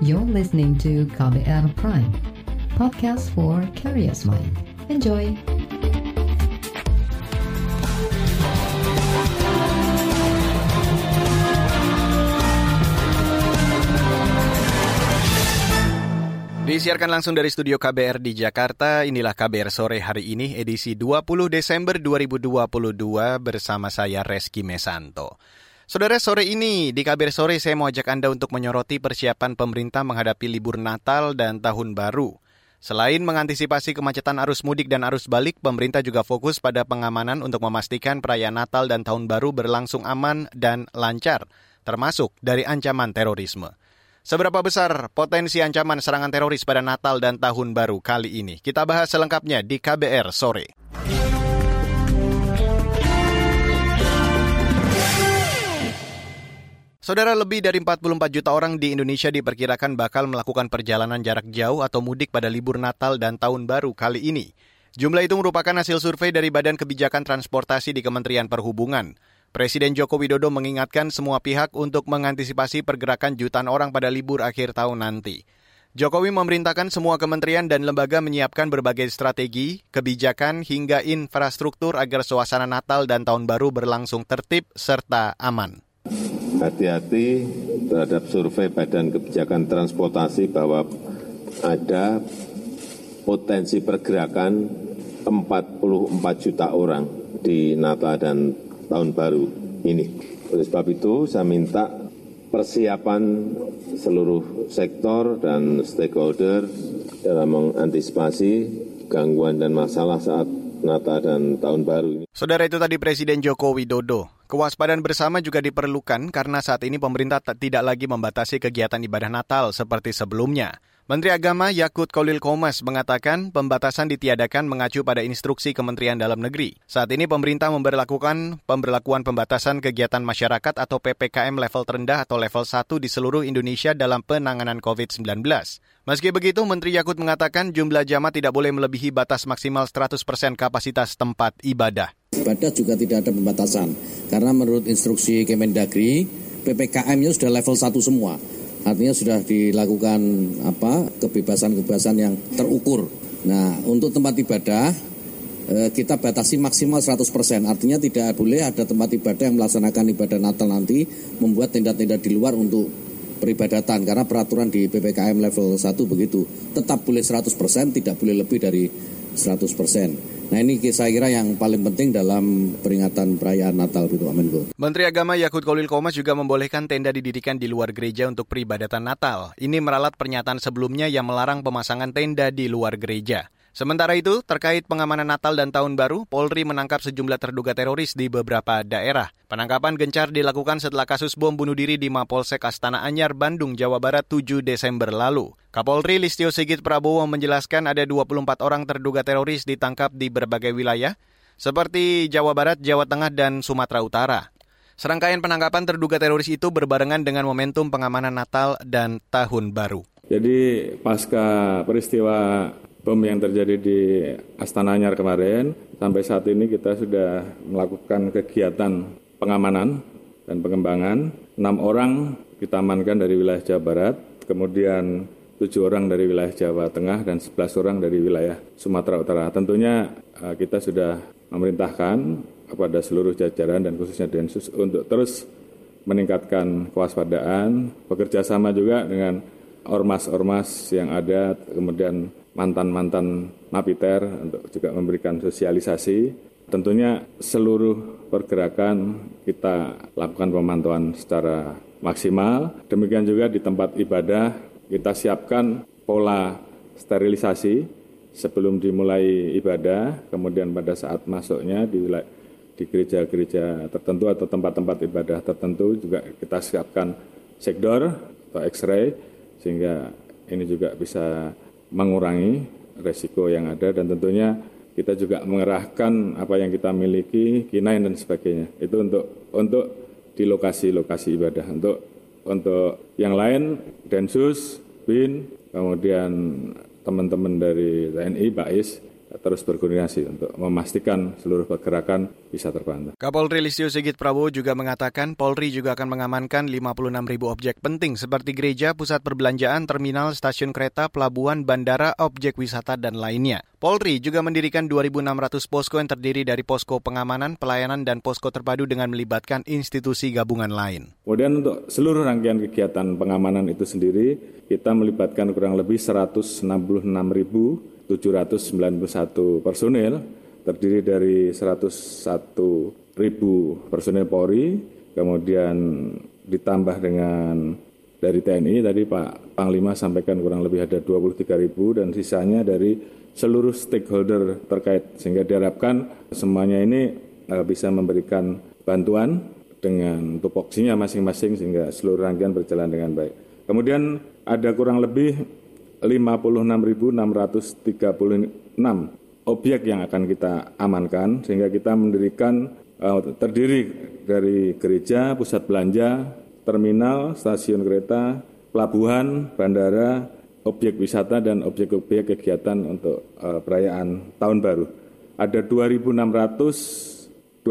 You're listening to KBR Prime, podcast for curious mind. Enjoy! Disiarkan langsung dari studio KBR di Jakarta, inilah KBR sore hari ini edisi 20 Desember 2022 bersama saya Reski Mesanto. Saudara, sore ini di KBR sore saya mau ajak Anda untuk menyoroti persiapan pemerintah menghadapi libur Natal dan Tahun Baru. Selain mengantisipasi kemacetan arus mudik dan arus balik, pemerintah juga fokus pada pengamanan untuk memastikan perayaan Natal dan Tahun Baru berlangsung aman dan lancar, termasuk dari ancaman terorisme. Seberapa besar potensi ancaman serangan teroris pada Natal dan Tahun Baru kali ini? Kita bahas selengkapnya di KBR sore. Saudara lebih dari 44 juta orang di Indonesia diperkirakan bakal melakukan perjalanan jarak jauh atau mudik pada libur Natal dan Tahun Baru kali ini. Jumlah itu merupakan hasil survei dari Badan Kebijakan Transportasi di Kementerian Perhubungan. Presiden Joko Widodo mengingatkan semua pihak untuk mengantisipasi pergerakan jutaan orang pada libur akhir tahun nanti. Jokowi memerintahkan semua kementerian dan lembaga menyiapkan berbagai strategi, kebijakan, hingga infrastruktur agar suasana Natal dan Tahun Baru berlangsung tertib serta aman. Hati-hati terhadap survei Badan Kebijakan Transportasi bahwa ada potensi pergerakan 44 juta orang di Natal dan tahun baru ini. Oleh sebab itu, saya minta persiapan seluruh sektor dan stakeholder dalam mengantisipasi gangguan dan masalah saat Natal dan Tahun Baru. Saudara itu tadi Presiden Joko Widodo. Kewaspadaan bersama juga diperlukan karena saat ini pemerintah tidak lagi membatasi kegiatan ibadah Natal seperti sebelumnya. Menteri Agama Yakut Kolil Komas mengatakan pembatasan ditiadakan mengacu pada instruksi Kementerian Dalam Negeri. Saat ini pemerintah memperlakukan pemberlakuan pembatasan kegiatan masyarakat atau PPKM level terendah atau level 1 di seluruh Indonesia dalam penanganan COVID-19. Meski begitu, Menteri Yakut mengatakan jumlah jamaah tidak boleh melebihi batas maksimal 100% kapasitas tempat ibadah. Ibadah juga tidak ada pembatasan, karena menurut instruksi Kemendagri, PPKM-nya sudah level 1 semua Artinya sudah dilakukan apa kebebasan-kebebasan yang terukur. Nah, untuk tempat ibadah eh, kita batasi maksimal 100%. Artinya tidak boleh ada tempat ibadah yang melaksanakan ibadah Natal nanti membuat tenda-tenda di luar untuk peribadatan karena peraturan di PPKM level 1 begitu. Tetap boleh 100%, tidak boleh lebih dari 100%. Nah ini saya kira yang paling penting dalam peringatan perayaan Natal itu Amin. Menteri Agama Yakut Kolil Komas juga membolehkan tenda didirikan di luar gereja untuk peribadatan Natal. Ini meralat pernyataan sebelumnya yang melarang pemasangan tenda di luar gereja. Sementara itu, terkait pengamanan Natal dan Tahun Baru, Polri menangkap sejumlah terduga teroris di beberapa daerah. Penangkapan gencar dilakukan setelah kasus bom bunuh diri di Mapolsek Astana Anyar, Bandung, Jawa Barat 7 Desember lalu. Kapolri Listio Sigit Prabowo menjelaskan ada 24 orang terduga teroris ditangkap di berbagai wilayah, seperti Jawa Barat, Jawa Tengah, dan Sumatera Utara. Serangkaian penangkapan terduga teroris itu berbarengan dengan momentum pengamanan Natal dan Tahun Baru. Jadi pasca peristiwa bom yang terjadi di Astana Anyar kemarin, sampai saat ini kita sudah melakukan kegiatan pengamanan dan pengembangan. Enam orang kita amankan dari wilayah Jawa Barat, kemudian tujuh orang dari wilayah Jawa Tengah dan sebelas orang dari wilayah Sumatera Utara. Tentunya eh, kita sudah memerintahkan kepada seluruh jajaran dan khususnya Densus untuk terus meningkatkan kewaspadaan, bekerja sama juga dengan ormas-ormas yang ada, kemudian mantan-mantan napiter untuk juga memberikan sosialisasi. Tentunya seluruh pergerakan kita lakukan pemantauan secara maksimal. Demikian juga di tempat ibadah kita siapkan pola sterilisasi sebelum dimulai ibadah, kemudian pada saat masuknya di di gereja-gereja tertentu atau tempat-tempat ibadah tertentu juga kita siapkan sekdor atau X-ray sehingga ini juga bisa mengurangi resiko yang ada dan tentunya kita juga mengerahkan apa yang kita miliki, kinain dan sebagainya. Itu untuk untuk di lokasi-lokasi ibadah. Untuk untuk yang lain Densus, BIN, kemudian teman-teman dari TNI, BAIS terus berkoordinasi untuk memastikan seluruh pergerakan bisa terpantau. Kapolri Listio Sigit Prabowo juga mengatakan Polri juga akan mengamankan 56 ribu objek penting seperti gereja, pusat perbelanjaan, terminal, stasiun kereta, pelabuhan, bandara, objek wisata, dan lainnya. Polri juga mendirikan 2.600 posko yang terdiri dari posko pengamanan, pelayanan, dan posko terpadu dengan melibatkan institusi gabungan lain. Kemudian untuk seluruh rangkaian kegiatan pengamanan itu sendiri, kita melibatkan kurang lebih 166 ribu 791 personil terdiri dari 101 ribu personil Polri, kemudian ditambah dengan dari TNI tadi Pak Panglima sampaikan kurang lebih ada 23 ribu dan sisanya dari seluruh stakeholder terkait sehingga diharapkan semuanya ini eh, bisa memberikan bantuan dengan tupoksinya masing-masing sehingga seluruh rangkaian berjalan dengan baik. Kemudian ada kurang lebih 56.636 objek yang akan kita amankan sehingga kita mendirikan uh, terdiri dari gereja, pusat belanja, terminal, stasiun kereta, pelabuhan, bandara, objek wisata dan objek-objek kegiatan untuk uh, perayaan tahun baru. Ada 2.629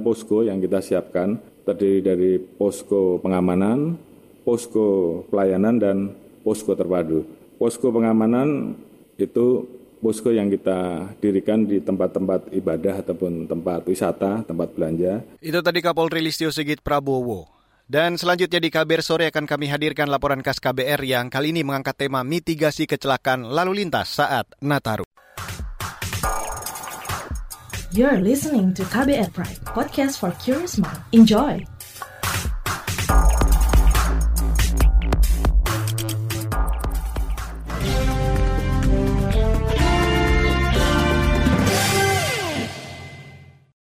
posko yang kita siapkan terdiri dari posko pengamanan, posko pelayanan dan posko terpadu posko pengamanan itu posko yang kita dirikan di tempat-tempat ibadah ataupun tempat wisata, tempat belanja. Itu tadi Kapolri Listio Sigit Prabowo. Dan selanjutnya di KBR sore akan kami hadirkan laporan khas KBR yang kali ini mengangkat tema mitigasi kecelakaan lalu lintas saat Nataru. You're listening to KBR Pride, podcast for curious mind. Enjoy!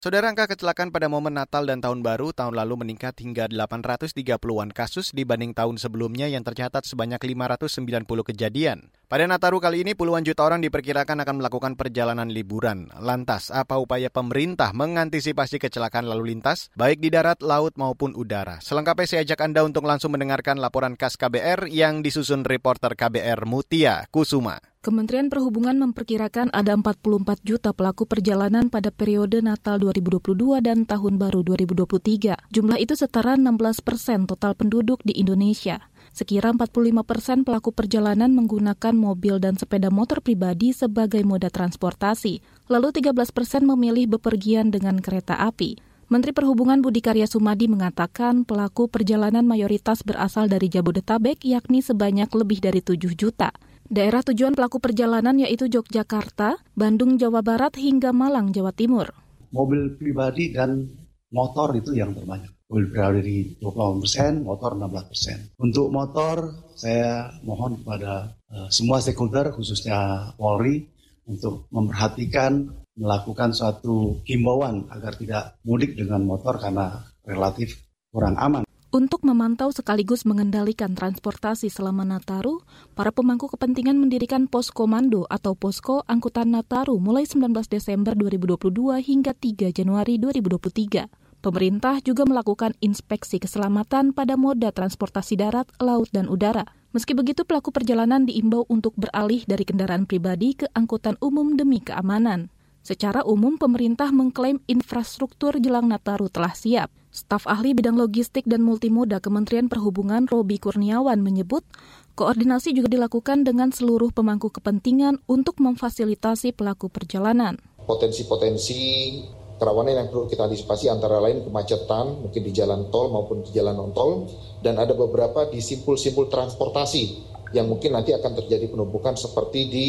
Saudara angka kecelakaan pada momen Natal dan Tahun Baru tahun lalu meningkat hingga 830-an kasus dibanding tahun sebelumnya yang tercatat sebanyak 590 kejadian. Pada Nataru kali ini puluhan juta orang diperkirakan akan melakukan perjalanan liburan. Lantas, apa upaya pemerintah mengantisipasi kecelakaan lalu lintas baik di darat, laut maupun udara? Selengkapnya saya ajak Anda untuk langsung mendengarkan laporan khas KBR yang disusun reporter KBR Mutia Kusuma. Kementerian Perhubungan memperkirakan ada 44 juta pelaku perjalanan pada periode Natal 2022 dan Tahun Baru 2023. Jumlah itu setara 16 persen total penduduk di Indonesia. Sekira 45 persen pelaku perjalanan menggunakan mobil dan sepeda motor pribadi sebagai moda transportasi. Lalu 13 persen memilih bepergian dengan kereta api. Menteri Perhubungan Budi Karya Sumadi mengatakan pelaku perjalanan mayoritas berasal dari Jabodetabek yakni sebanyak lebih dari 7 juta. Daerah tujuan pelaku perjalanan yaitu Yogyakarta, Bandung, Jawa Barat, hingga Malang, Jawa Timur. Mobil pribadi dan motor itu yang terbanyak. Mobil pribadi 28 persen, motor 16 persen. Untuk motor, saya mohon kepada uh, semua stakeholder, khususnya Polri, untuk memperhatikan melakukan suatu himbauan agar tidak mudik dengan motor karena relatif kurang aman. Untuk memantau sekaligus mengendalikan transportasi selama Nataru, para pemangku kepentingan mendirikan pos komando atau posko angkutan Nataru mulai 19 Desember 2022 hingga 3 Januari 2023. Pemerintah juga melakukan inspeksi keselamatan pada moda transportasi darat, laut, dan udara. Meski begitu, pelaku perjalanan diimbau untuk beralih dari kendaraan pribadi ke angkutan umum demi keamanan. Secara umum, pemerintah mengklaim infrastruktur jelang Nataru telah siap. Staf ahli bidang logistik dan multimoda Kementerian Perhubungan Robi Kurniawan menyebut, koordinasi juga dilakukan dengan seluruh pemangku kepentingan untuk memfasilitasi pelaku perjalanan. Potensi-potensi kerawanan yang perlu kita antisipasi antara lain kemacetan, mungkin di jalan tol maupun di jalan non-tol, dan ada beberapa di simpul-simpul transportasi yang mungkin nanti akan terjadi penumpukan seperti di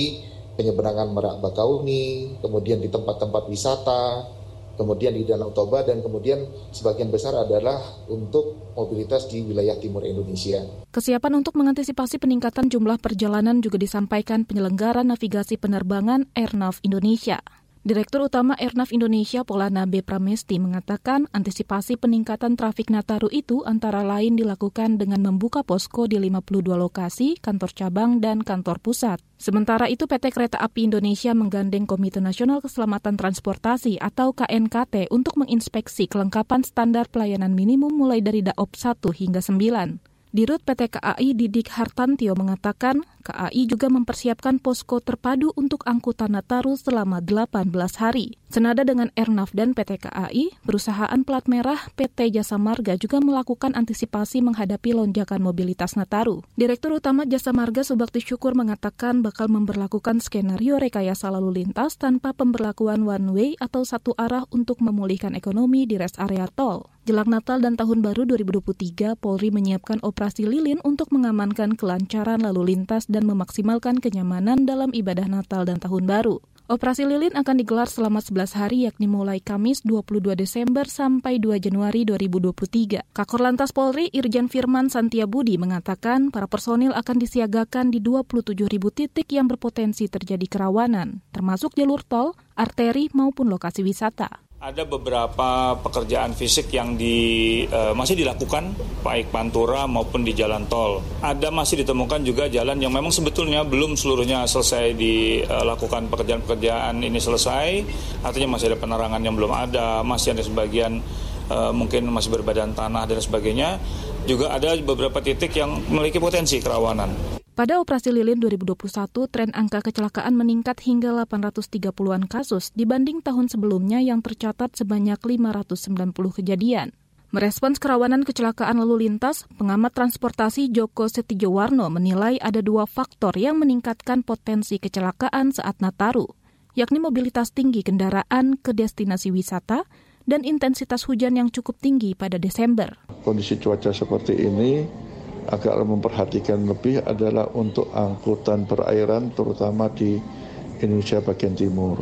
penyeberangan Merak Bakauni, kemudian di tempat-tempat wisata, kemudian di Danau Toba dan kemudian sebagian besar adalah untuk mobilitas di wilayah timur Indonesia. Kesiapan untuk mengantisipasi peningkatan jumlah perjalanan juga disampaikan penyelenggara navigasi penerbangan Airnav Indonesia. Direktur Utama Airnav Indonesia Polana B. Pramesti mengatakan antisipasi peningkatan trafik Nataru itu antara lain dilakukan dengan membuka posko di 52 lokasi, kantor cabang, dan kantor pusat. Sementara itu PT Kereta Api Indonesia menggandeng Komite Nasional Keselamatan Transportasi atau KNKT untuk menginspeksi kelengkapan standar pelayanan minimum mulai dari Daop 1 hingga 9. Dirut PT KAI Didik Hartantio mengatakan, KAI juga mempersiapkan posko terpadu untuk angkutan Nataru selama 18 hari. Senada dengan Ernaf dan PT KAI, perusahaan plat merah PT Jasa Marga juga melakukan antisipasi menghadapi lonjakan mobilitas Nataru. Direktur Utama Jasa Marga Subakti Syukur mengatakan bakal memperlakukan skenario rekayasa lalu lintas tanpa pemberlakuan one way atau satu arah untuk memulihkan ekonomi di rest area tol. Jelang Natal dan Tahun Baru 2023, Polri menyiapkan operasi lilin untuk mengamankan kelancaran lalu lintas dan memaksimalkan kenyamanan dalam ibadah Natal dan Tahun Baru. Operasi lilin akan digelar selama 11 hari yakni mulai Kamis 22 Desember sampai 2 Januari 2023. Kakor Lantas Polri Irjen Firman Santiabudi mengatakan para personil akan disiagakan di 27 ribu titik yang berpotensi terjadi kerawanan, termasuk jalur tol, arteri maupun lokasi wisata. Ada beberapa pekerjaan fisik yang di, uh, masih dilakukan, baik Pantura maupun di jalan tol. Ada masih ditemukan juga jalan yang memang sebetulnya belum seluruhnya selesai dilakukan pekerjaan-pekerjaan ini selesai, artinya masih ada penerangan yang belum ada, masih ada sebagian uh, mungkin masih berbadan tanah dan sebagainya. Juga ada beberapa titik yang memiliki potensi kerawanan. Pada operasi lilin 2021, tren angka kecelakaan meningkat hingga 830-an kasus dibanding tahun sebelumnya yang tercatat sebanyak 590 kejadian. Merespons kerawanan kecelakaan lalu lintas, pengamat transportasi Joko Setijowarno menilai ada dua faktor yang meningkatkan potensi kecelakaan saat Nataru, yakni mobilitas tinggi kendaraan ke destinasi wisata dan intensitas hujan yang cukup tinggi pada Desember. Kondisi cuaca seperti ini agak memperhatikan lebih adalah untuk angkutan perairan terutama di Indonesia bagian timur.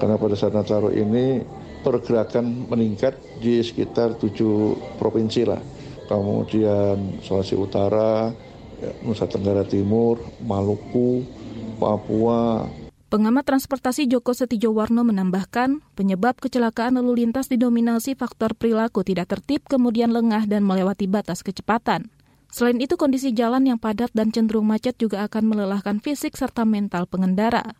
Karena pada saat Nataru ini pergerakan meningkat di sekitar tujuh provinsi lah. Kemudian Sulawesi Utara, Nusa Tenggara Timur, Maluku, Papua, Pengamat transportasi Joko Setijowarno menambahkan, penyebab kecelakaan lalu lintas didominasi faktor perilaku tidak tertib kemudian lengah dan melewati batas kecepatan. Selain itu, kondisi jalan yang padat dan cenderung macet juga akan melelahkan fisik serta mental pengendara.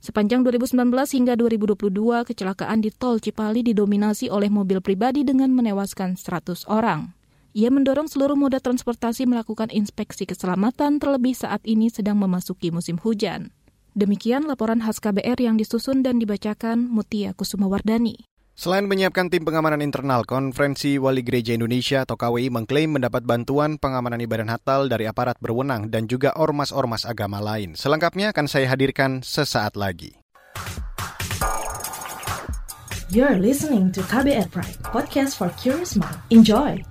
Sepanjang 2019 hingga 2022, kecelakaan di tol Cipali didominasi oleh mobil pribadi dengan menewaskan 100 orang. Ia mendorong seluruh moda transportasi melakukan inspeksi keselamatan terlebih saat ini sedang memasuki musim hujan. Demikian laporan khas KBR yang disusun dan dibacakan Mutia Kusumawardani. Selain menyiapkan tim pengamanan internal, Konferensi Wali Gereja Indonesia atau KWI mengklaim mendapat bantuan pengamanan ibadah Natal dari aparat berwenang dan juga ormas-ormas agama lain. Selengkapnya akan saya hadirkan sesaat lagi. You're listening to KBR Pride, podcast for curious mind. Enjoy!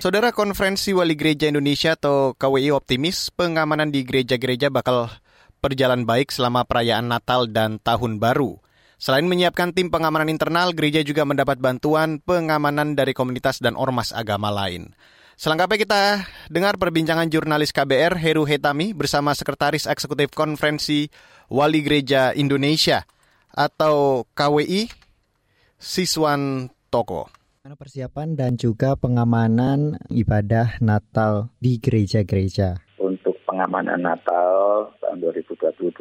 Saudara Konferensi Wali Gereja Indonesia atau KWI optimis pengamanan di gereja-gereja bakal berjalan baik selama perayaan Natal dan Tahun Baru. Selain menyiapkan tim pengamanan internal, gereja juga mendapat bantuan pengamanan dari komunitas dan ormas agama lain. Selengkapnya kita dengar perbincangan jurnalis KBR Heru Hetami bersama Sekretaris Eksekutif Konferensi Wali Gereja Indonesia atau KWI, Siswan Toko persiapan dan juga pengamanan ibadah Natal di gereja-gereja? Untuk pengamanan Natal tahun 2022,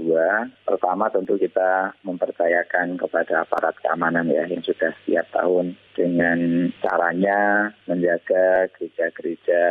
pertama tentu kita mempercayakan kepada aparat keamanan ya yang sudah setiap tahun dengan caranya menjaga gereja-gereja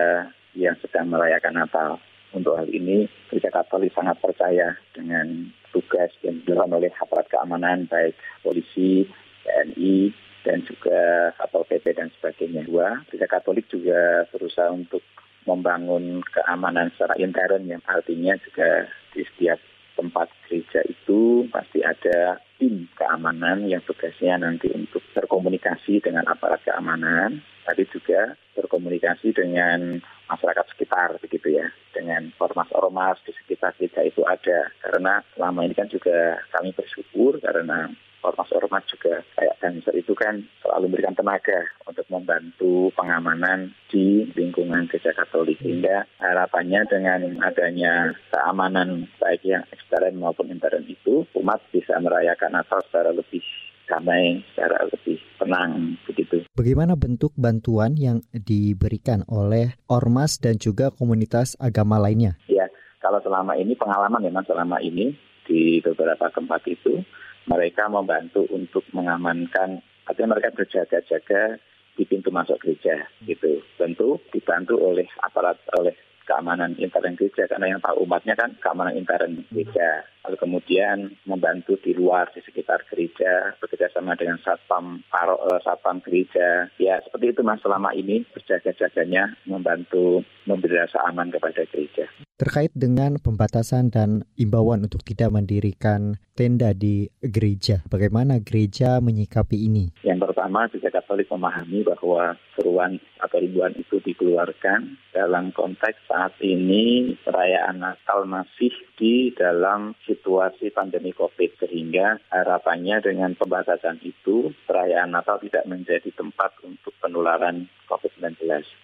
yang sedang merayakan Natal. Untuk hal ini, Gereja Katolik sangat percaya dengan tugas yang dilakukan oleh aparat keamanan baik polisi, TNI, dan juga Satpol PP dan sebagainya. Dua, Gereja Katolik juga berusaha untuk membangun keamanan secara intern yang artinya juga di setiap tempat gereja itu pasti ada tim keamanan yang tugasnya nanti untuk berkomunikasi dengan aparat keamanan, tapi juga berkomunikasi dengan masyarakat sekitar begitu ya, dengan ormas-ormas di sekitar gereja itu ada. Karena selama ini kan juga kami bersyukur karena ormas-ormas juga Banser itu kan selalu memberikan tenaga untuk membantu pengamanan di lingkungan gereja Katolik. Sehingga harapannya dengan adanya keamanan baik yang ekstern maupun intern itu, umat bisa merayakan Natal secara lebih damai, secara lebih tenang begitu. Bagaimana bentuk bantuan yang diberikan oleh ormas dan juga komunitas agama lainnya? Ya, Kalau selama ini pengalaman memang selama ini di beberapa tempat itu mereka membantu untuk mengamankan artinya mereka berjaga-jaga di pintu masuk gereja gitu. Tentu dibantu oleh aparat oleh keamanan intern gereja karena yang tahu umatnya kan keamanan intern gereja lalu kemudian membantu di luar di sekitar gereja bekerjasama dengan satpam paro, uh, satpam gereja ya seperti itu mas selama ini berjaga-jaganya membantu memberi rasa aman kepada gereja terkait dengan pembatasan dan imbauan untuk tidak mendirikan tenda di gereja. Bagaimana gereja menyikapi ini? Yang pertama, gereja Katolik memahami bahwa seruan atau ribuan itu dikeluarkan dalam konteks saat ini perayaan Natal masih di dalam situasi pandemi COVID sehingga harapannya dengan pembatasan itu perayaan Natal tidak menjadi tempat untuk penularan COVID-19.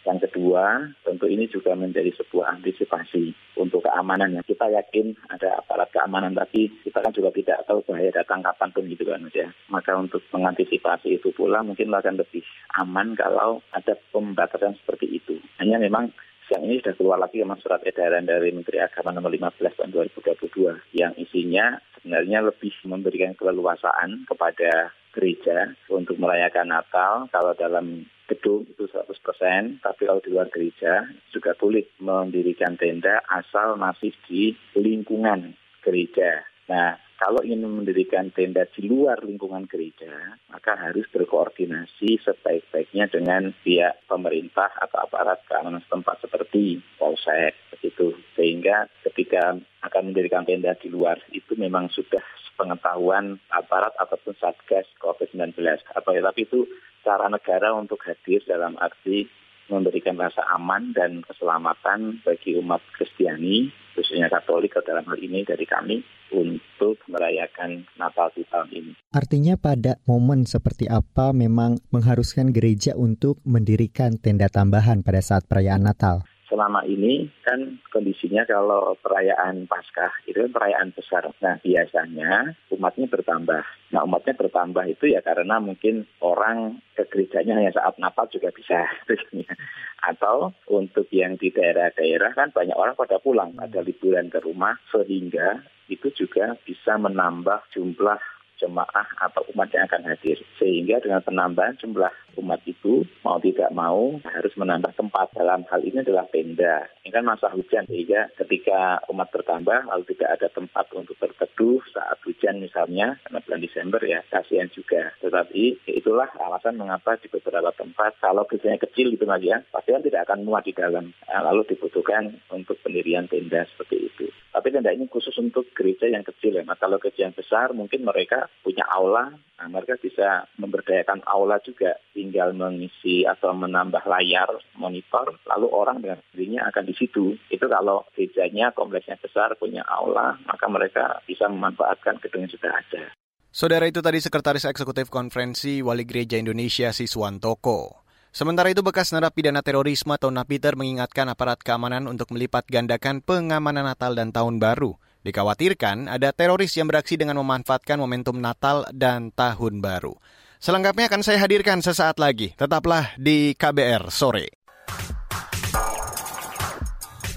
Yang kedua, tentu ini juga menjadi sebuah antisipasi untuk keamanan. Kita yakin ada aparat keamanan, tapi kita kan juga tidak tahu bahaya datang kapan pun gitu kan ya. Maka untuk mengantisipasi itu pula mungkin akan lebih aman kalau ada pembatasan seperti itu. Hanya memang siang ini sudah keluar lagi memang surat edaran dari Menteri Agama nomor 15 tahun 2022 yang isinya sebenarnya lebih memberikan keleluasaan kepada gereja untuk merayakan Natal. Kalau dalam gedung itu 100%, tapi kalau di luar gereja juga boleh mendirikan tenda asal masih di lingkungan gereja. Nah, kalau ingin mendirikan tenda di luar lingkungan gereja, maka harus berkoordinasi sebaik-baiknya dengan pihak pemerintah atau aparat keamanan setempat seperti Polsek, begitu. Sehingga ketika akan mendirikan tenda di luar itu memang sudah pengetahuan aparat ataupun satgas COVID-19. Apa ya, tapi itu cara negara untuk hadir dalam arti memberikan rasa aman dan keselamatan bagi umat Kristiani, khususnya Katolik dalam hal ini dari kami, untuk merayakan Natal di tahun ini. Artinya pada momen seperti apa memang mengharuskan gereja untuk mendirikan tenda tambahan pada saat perayaan Natal? Selama ini kan kondisinya kalau perayaan Paskah itu kan perayaan besar. Nah biasanya umatnya bertambah. Nah umatnya bertambah itu ya karena mungkin orang ke gerejanya hanya saat Natal juga bisa. Atau untuk yang di daerah-daerah kan banyak orang pada pulang, ada liburan ke rumah sehingga itu juga bisa menambah jumlah jemaah atau umat yang akan hadir. Sehingga dengan penambahan jumlah umat itu mau tidak mau harus menambah tempat. Dalam hal ini adalah tenda. Ini kan masa hujan sehingga ketika umat bertambah lalu tidak ada tempat untuk berteduh saat hujan misalnya karena bulan Desember ya kasihan juga. Tetapi itulah alasan mengapa di beberapa tempat kalau biasanya kecil gitu mas ya pasti kan tidak akan muat di dalam. Nah, lalu dibutuhkan untuk pendirian tenda seperti itu. Tapi tenda ini khusus untuk gereja yang kecil ya. Nah, kalau gereja yang besar mungkin mereka punya aula, nah, mereka bisa memberdayakan aula juga. Tinggal mengisi atau menambah layar monitor, lalu orang dengan sendirinya akan di situ. Itu kalau gerejanya kompleksnya besar, punya aula, maka mereka bisa memanfaatkan gedung yang sudah ada. Saudara itu tadi Sekretaris Eksekutif Konferensi Wali Gereja Indonesia Siswantoko. Sementara itu bekas narapidana terorisme atau Napiter mengingatkan aparat keamanan untuk melipat gandakan pengamanan Natal dan Tahun Baru. Dikhawatirkan ada teroris yang beraksi dengan memanfaatkan momentum Natal dan Tahun Baru. Selengkapnya akan saya hadirkan sesaat lagi. Tetaplah di KBR sore.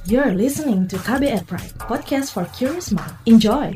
You're listening to KBR Pride, podcast for curious mind. Enjoy!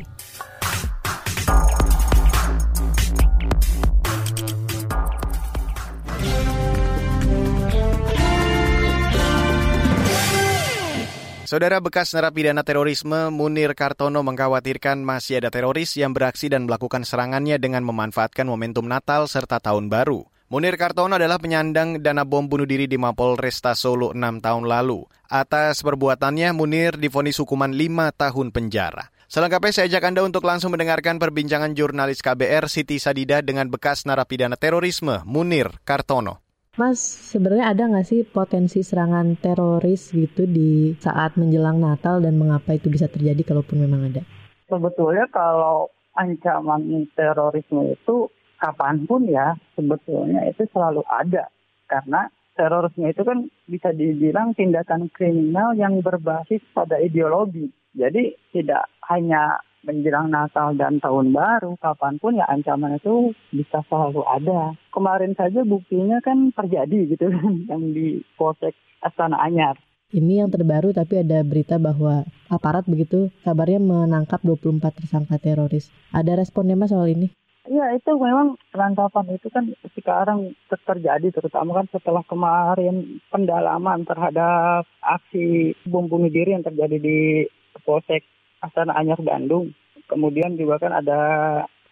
Saudara bekas narapidana terorisme Munir Kartono mengkhawatirkan masih ada teroris yang beraksi dan melakukan serangannya dengan memanfaatkan momentum Natal serta Tahun Baru. Munir Kartono adalah penyandang dana bom bunuh diri di Mapol Resta Solo 6 tahun lalu. Atas perbuatannya, Munir difonis hukuman 5 tahun penjara. Selengkapnya saya ajak Anda untuk langsung mendengarkan perbincangan jurnalis KBR Siti Sadida dengan bekas narapidana terorisme Munir Kartono. Mas, sebenarnya ada nggak sih potensi serangan teroris gitu di saat menjelang Natal dan mengapa itu bisa terjadi kalaupun memang ada? Sebetulnya kalau ancaman terorisme itu kapan pun ya sebetulnya itu selalu ada karena terorisme itu kan bisa dibilang tindakan kriminal yang berbasis pada ideologi. Jadi tidak hanya menjelang Natal dan Tahun Baru, kapan pun ya ancaman itu bisa selalu ada. Kemarin saja buktinya kan terjadi gitu kan, yang di Polsek Astana Anyar. ini yang terbaru tapi ada berita bahwa aparat begitu kabarnya menangkap 24 tersangka teroris. Ada responnya Mas soal ini? Ya itu memang penangkapan itu kan sekarang terjadi terutama kan setelah kemarin pendalaman terhadap aksi bom bunuh diri yang terjadi di Polsek Astana Anyar Bandung. Kemudian juga kan ada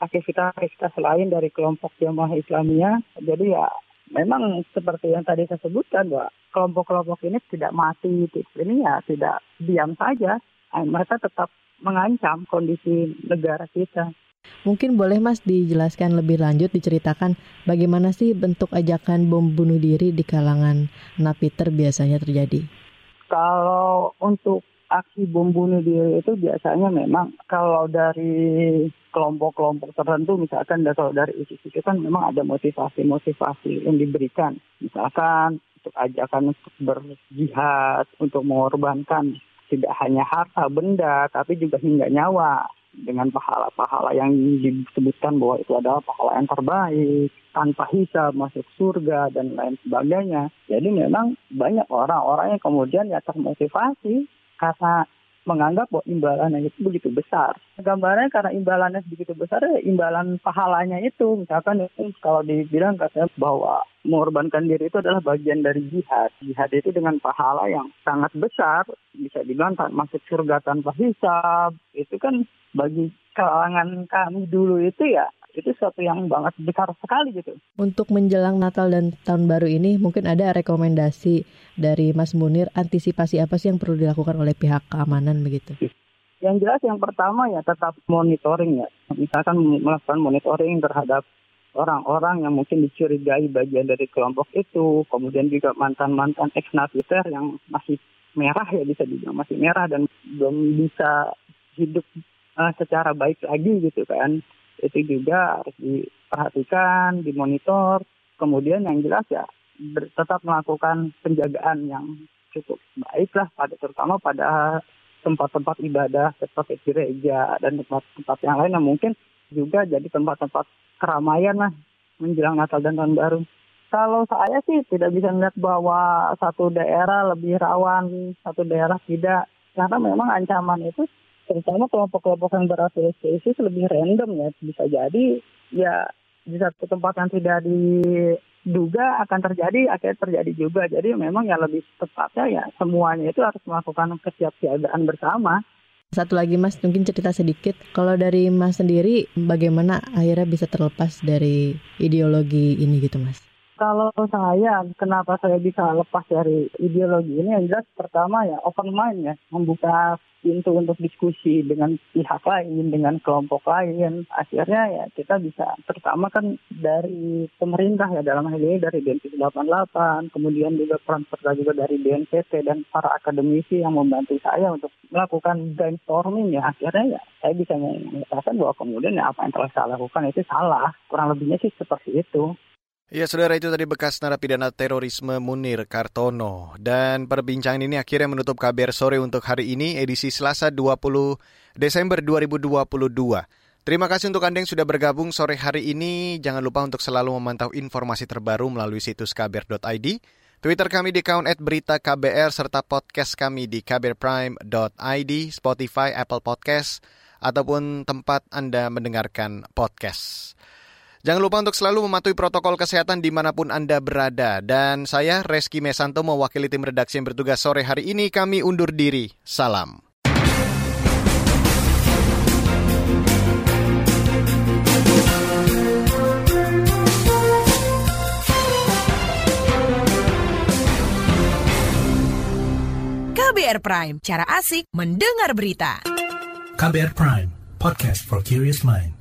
aktivitas-aktivitas lain dari kelompok jamaah Islamiyah. Jadi ya memang seperti yang tadi saya sebutkan bahwa kelompok-kelompok ini tidak mati, ini ya tidak diam saja. Mereka tetap mengancam kondisi negara kita. Mungkin boleh Mas dijelaskan lebih lanjut, diceritakan bagaimana sih bentuk ajakan bom bunuh diri di kalangan napiter biasanya terjadi? Kalau untuk aksi bom bunuh diri itu biasanya memang kalau dari kelompok-kelompok tertentu misalkan kalau dari ISIS itu kan memang ada motivasi-motivasi yang diberikan. Misalkan untuk ajakan untuk berjihad untuk mengorbankan tidak hanya harta benda tapi juga hingga nyawa dengan pahala-pahala yang disebutkan bahwa itu adalah pahala yang terbaik tanpa hisab masuk surga dan lain sebagainya. Jadi memang banyak orang-orang yang kemudian ya termotivasi karena menganggap bahwa imbalannya itu begitu besar. Gambarnya karena imbalannya begitu besar, ya imbalan pahalanya itu. Misalkan kalau dibilang katanya bahwa mengorbankan diri itu adalah bagian dari jihad. Jihad itu dengan pahala yang sangat besar, bisa dibilang masuk surga tanpa hisab. Itu kan bagi kalangan kami dulu itu ya itu sesuatu yang banget besar sekali gitu. Untuk menjelang Natal dan Tahun Baru ini mungkin ada rekomendasi dari Mas Munir antisipasi apa sih yang perlu dilakukan oleh pihak keamanan begitu? Yang jelas yang pertama ya tetap monitoring ya. Misalkan melakukan monitoring terhadap orang-orang yang mungkin dicurigai bagian dari kelompok itu, kemudian juga mantan-mantan ex-napiter yang masih merah ya bisa dibilang masih merah dan belum bisa hidup uh, secara baik lagi gitu kan itu juga harus diperhatikan, dimonitor. Kemudian yang jelas ya tetap melakukan penjagaan yang cukup baik lah pada terutama pada tempat-tempat ibadah seperti gereja dan tempat-tempat yang lain yang mungkin juga jadi tempat-tempat keramaian lah menjelang Natal dan Tahun Baru. Kalau saya sih tidak bisa melihat bahwa satu daerah lebih rawan, satu daerah tidak. Karena memang ancaman itu terutama kelompok-kelompok yang berafiliasi lebih random ya bisa jadi ya di satu tempat yang tidak diduga akan terjadi akhirnya terjadi juga jadi memang ya lebih tepatnya ya semuanya itu harus melakukan kesiapsiagaan bersama satu lagi Mas, mungkin cerita sedikit. Kalau dari Mas sendiri, bagaimana akhirnya bisa terlepas dari ideologi ini gitu Mas? Kalau saya, kenapa saya bisa lepas dari ideologi ini? Yang jelas pertama ya open mind ya, membuka pintu untuk diskusi dengan pihak lain, dengan kelompok lain. Akhirnya ya kita bisa, pertama kan dari pemerintah ya dalam hal ini dari Densus 88, kemudian juga peran serta juga dari BNPT dan para akademisi yang membantu saya untuk melakukan brainstorming ya. Akhirnya ya saya bisa mengatakan bahwa kemudian ya apa yang telah saya lakukan itu salah. Kurang lebihnya sih seperti itu. Ya, saudara itu tadi bekas narapidana terorisme Munir Kartono. Dan perbincangan ini akhirnya menutup kabar sore untuk hari ini, edisi Selasa 20 Desember 2022. Terima kasih untuk Anda yang sudah bergabung sore hari ini. Jangan lupa untuk selalu memantau informasi terbaru melalui situs kbr.id, Twitter kami di account berita KBR, serta podcast kami di kbrprime.id, Spotify, Apple Podcast, ataupun tempat Anda mendengarkan podcast. Jangan lupa untuk selalu mematuhi protokol kesehatan di mana pun Anda berada. Dan saya, Reski Mesanto, mewakili tim redaksi yang bertugas sore hari ini. Kami undur diri. Salam. KBR Prime, cara asik mendengar berita. KBR Prime, podcast for curious mind.